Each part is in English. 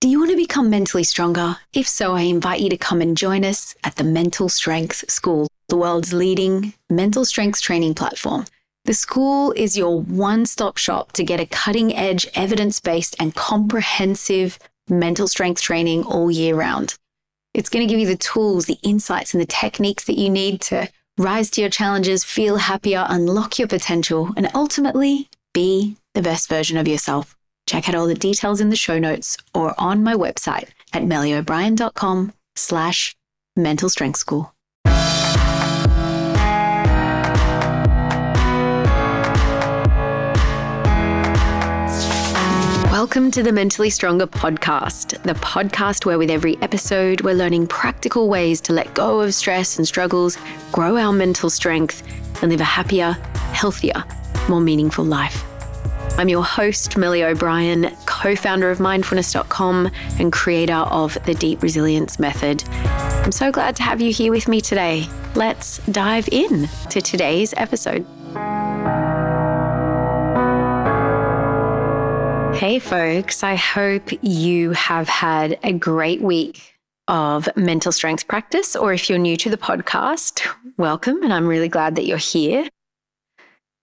Do you want to become mentally stronger? If so, I invite you to come and join us at the Mental Strength School, the world's leading mental strength training platform. The school is your one stop shop to get a cutting edge, evidence based, and comprehensive mental strength training all year round. It's going to give you the tools, the insights, and the techniques that you need to rise to your challenges, feel happier, unlock your potential, and ultimately be the best version of yourself. Check out all the details in the show notes or on my website at melliobrien.com slash mental strength school. Welcome to the Mentally Stronger podcast, the podcast where, with every episode, we're learning practical ways to let go of stress and struggles, grow our mental strength, and live a happier, healthier, more meaningful life. I'm your host, Melli O'Brien, co founder of mindfulness.com and creator of the Deep Resilience Method. I'm so glad to have you here with me today. Let's dive in to today's episode. Hey, folks, I hope you have had a great week of mental strength practice. Or if you're new to the podcast, welcome, and I'm really glad that you're here.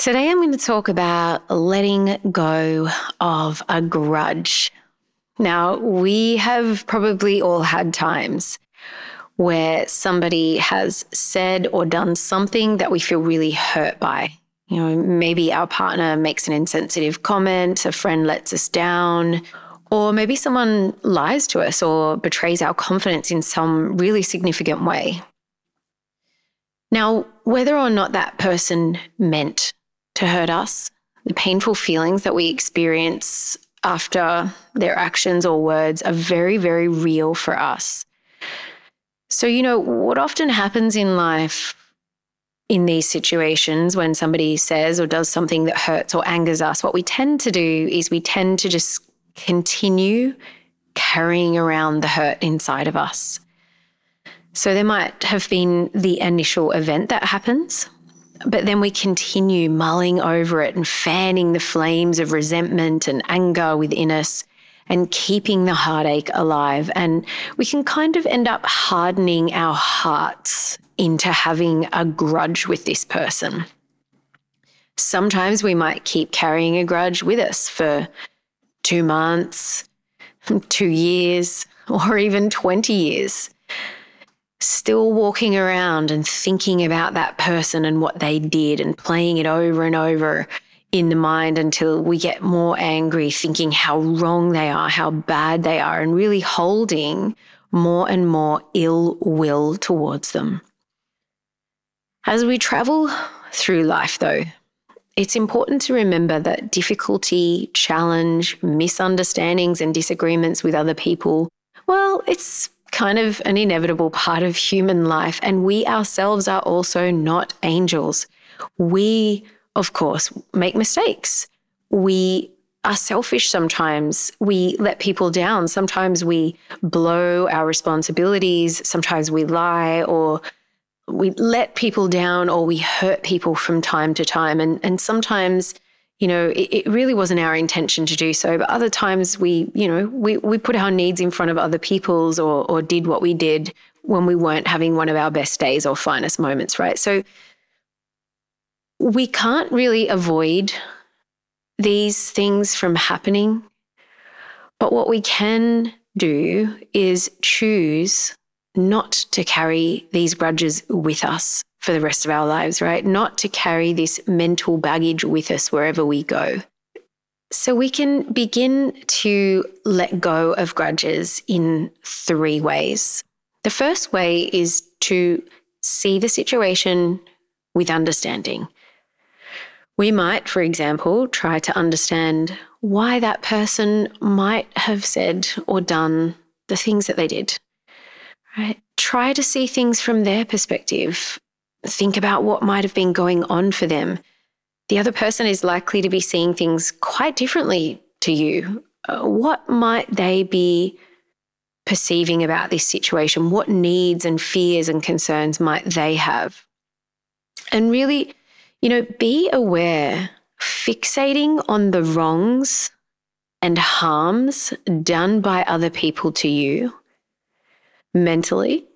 Today, I'm going to talk about letting go of a grudge. Now, we have probably all had times where somebody has said or done something that we feel really hurt by. You know, maybe our partner makes an insensitive comment, a friend lets us down, or maybe someone lies to us or betrays our confidence in some really significant way. Now, whether or not that person meant to hurt us, the painful feelings that we experience after their actions or words are very, very real for us. So, you know, what often happens in life in these situations when somebody says or does something that hurts or angers us, what we tend to do is we tend to just continue carrying around the hurt inside of us. So there might have been the initial event that happens, but then we continue mulling over it and fanning the flames of resentment and anger within us and keeping the heartache alive. And we can kind of end up hardening our hearts into having a grudge with this person. Sometimes we might keep carrying a grudge with us for two months, two years, or even 20 years. Still walking around and thinking about that person and what they did and playing it over and over in the mind until we get more angry, thinking how wrong they are, how bad they are, and really holding more and more ill will towards them. As we travel through life, though, it's important to remember that difficulty, challenge, misunderstandings, and disagreements with other people, well, it's kind of an inevitable part of human life. And we ourselves are also not angels. We, of course, make mistakes. We are selfish sometimes. We let people down. Sometimes we blow our responsibilities. Sometimes we lie or we let people down or we hurt people from time to time. And, and sometimes, you know, it, it, really wasn't our intention to do so. But other times we, you know, we, we put our needs in front of other people's or, or did what we did when we weren't having one of our best days or finest moments, right? So we can't really avoid these things from happening. But what we can do is choose not to carry these grudges with us for the rest of our lives, right? Not to carry this mental baggage with us wherever we go. So we can begin to let go of grudges in three ways. The first way is to see the situation with understanding. We might, for example, try to understand why that person might have said or done the things that they did right? Try to see things from their perspective. Think about what might have been going on for them. The other person is likely to be seeing things quite differently to you. Uh, what might they be perceiving about this situation? What needs and fears and concerns might they have? And really, you know, be aware, fixating on the wrongs and harms done by other people to you mentally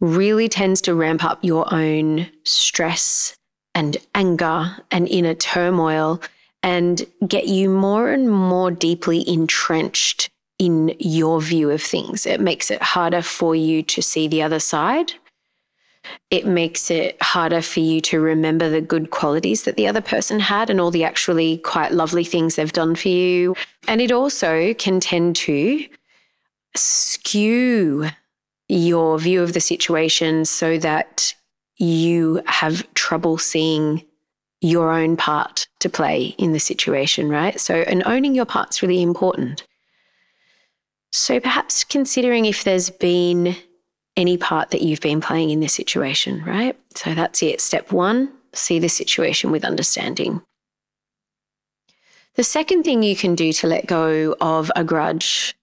really tends to ramp up your own stress and anger and inner turmoil and get you more and more deeply entrenched in your view of things. It makes it harder for you to see the other side. It makes it harder for you to remember the good qualities that the other person had and all the actually quite lovely things they've done for you. And it also can tend to skew your view of the situation so that you have trouble seeing your own part to play in the situation, right? So, and owning your part's really important. So, perhaps considering if there's been any part that you've been playing in this situation, right? So, that's it. Step one see the situation with understanding. The second thing you can do to let go of a grudge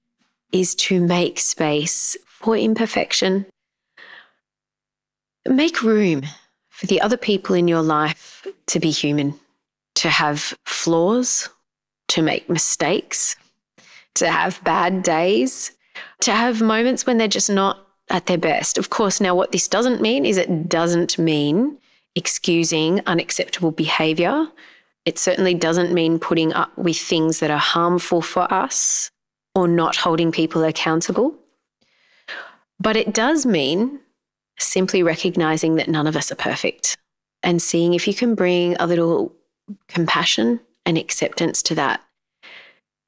is to make space for imperfection. Make room for the other people in your life to be human, to have flaws, to make mistakes, to have bad days, to have moments when they're just not at their best. Of course, now what this doesn't mean is it doesn't mean excusing unacceptable behavior. It certainly doesn't mean putting up with things that are harmful for us or not holding people accountable. But it does mean simply recognizing that none of us are perfect and seeing if you can bring a little compassion and acceptance to that.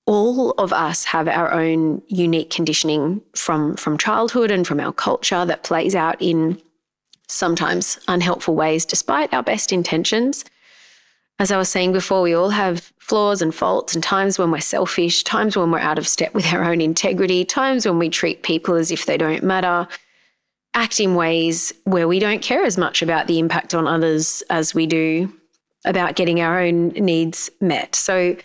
All of us have our own unique conditioning from, from childhood and from our culture that plays out in sometimes unhelpful ways, despite our best intentions. As I was saying before, we all have flaws and faults, and times when we're selfish, times when we're out of step with our own integrity, times when we treat people as if they don't matter, act in ways where we don't care as much about the impact on others as we do about getting our own needs met. So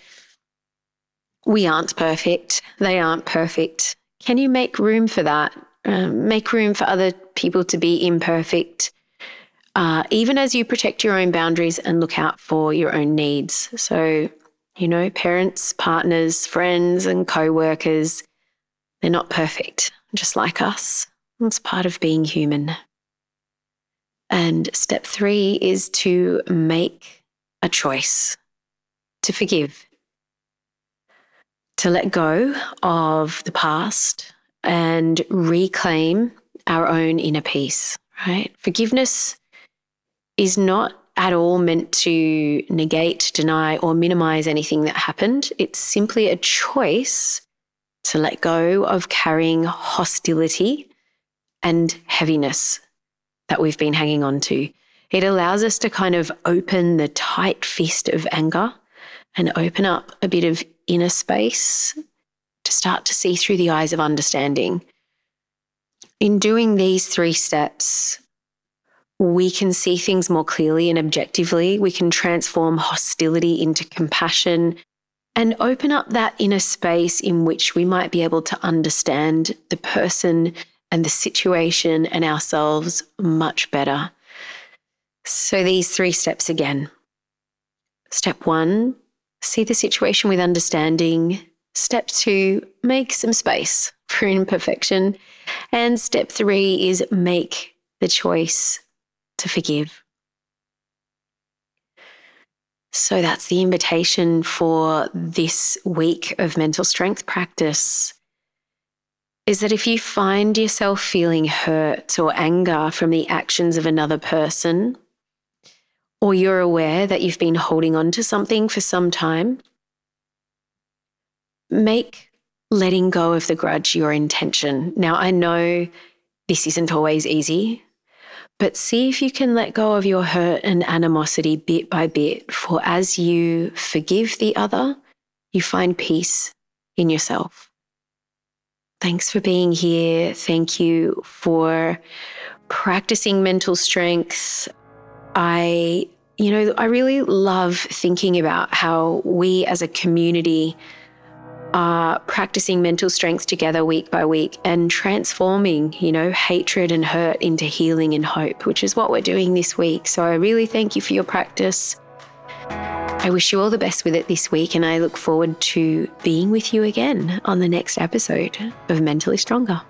we aren't perfect. They aren't perfect. Can you make room for that? Um, make room for other people to be imperfect, uh, even as you protect your own boundaries and look out for your own needs. So, you know, parents, partners, friends, and co workers, they're not perfect, just like us. It's part of being human. And step three is to make a choice to forgive, to let go of the past and reclaim our own inner peace, right? Forgiveness is not at all meant to negate, deny, or minimize anything that happened. It's simply a choice to let go of carrying hostility and heaviness that we've been hanging on to. It allows us to kind of open the tight fist of anger and open up a bit of inner space to start to see through the eyes of understanding. In doing these three steps, we can see things more clearly and objectively. We can transform hostility into compassion and open up that inner space in which we might be able to understand the person and the situation and ourselves much better. So, these three steps again. Step one, see the situation with understanding. Step two, make some space for imperfection. And step three is make the choice to forgive. So that's the invitation for this week of mental strength practice is that if you find yourself feeling hurt or anger from the actions of another person, or you're aware that you've been holding on to something for some time, make letting go of the grudge your intention. Now, I know this isn't always easy, but see if you can let go of your hurt and animosity bit by bit. For as you forgive the other, you find peace in yourself. Thanks for being here. Thank you for practicing mental strength. I, you know, I really love thinking about how we as a community are practicing mental strength together week by week and transforming, you know, hatred and hurt into healing and hope, which is what we're doing this week. So I really thank you for your practice. I wish you all the best with it this week, and I look forward to being with you again on the next episode of Mentally Stronger.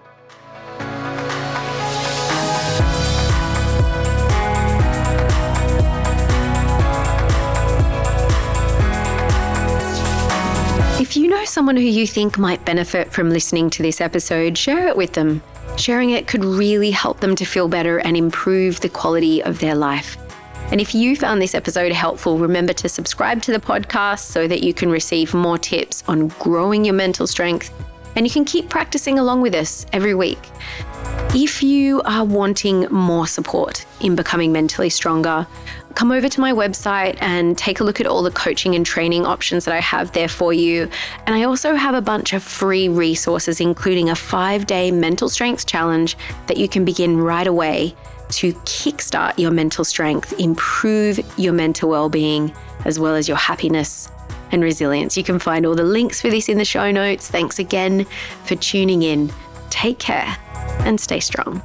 Someone who you think might benefit from listening to this episode, share it with them. Sharing it could really help them to feel better and improve the quality of their life. And if you found this episode helpful, remember to subscribe to the podcast so that you can receive more tips on growing your mental strength and you can keep practicing along with us every week. If you are wanting more support in becoming mentally stronger, come over to my website and take a look at all the coaching and training options that I have there for you. And I also have a bunch of free resources, including a five day mental strength challenge that you can begin right away to kickstart your mental strength, improve your mental well being, as well as your happiness and resilience. You can find all the links for this in the show notes. Thanks again for tuning in. Take care and stay strong.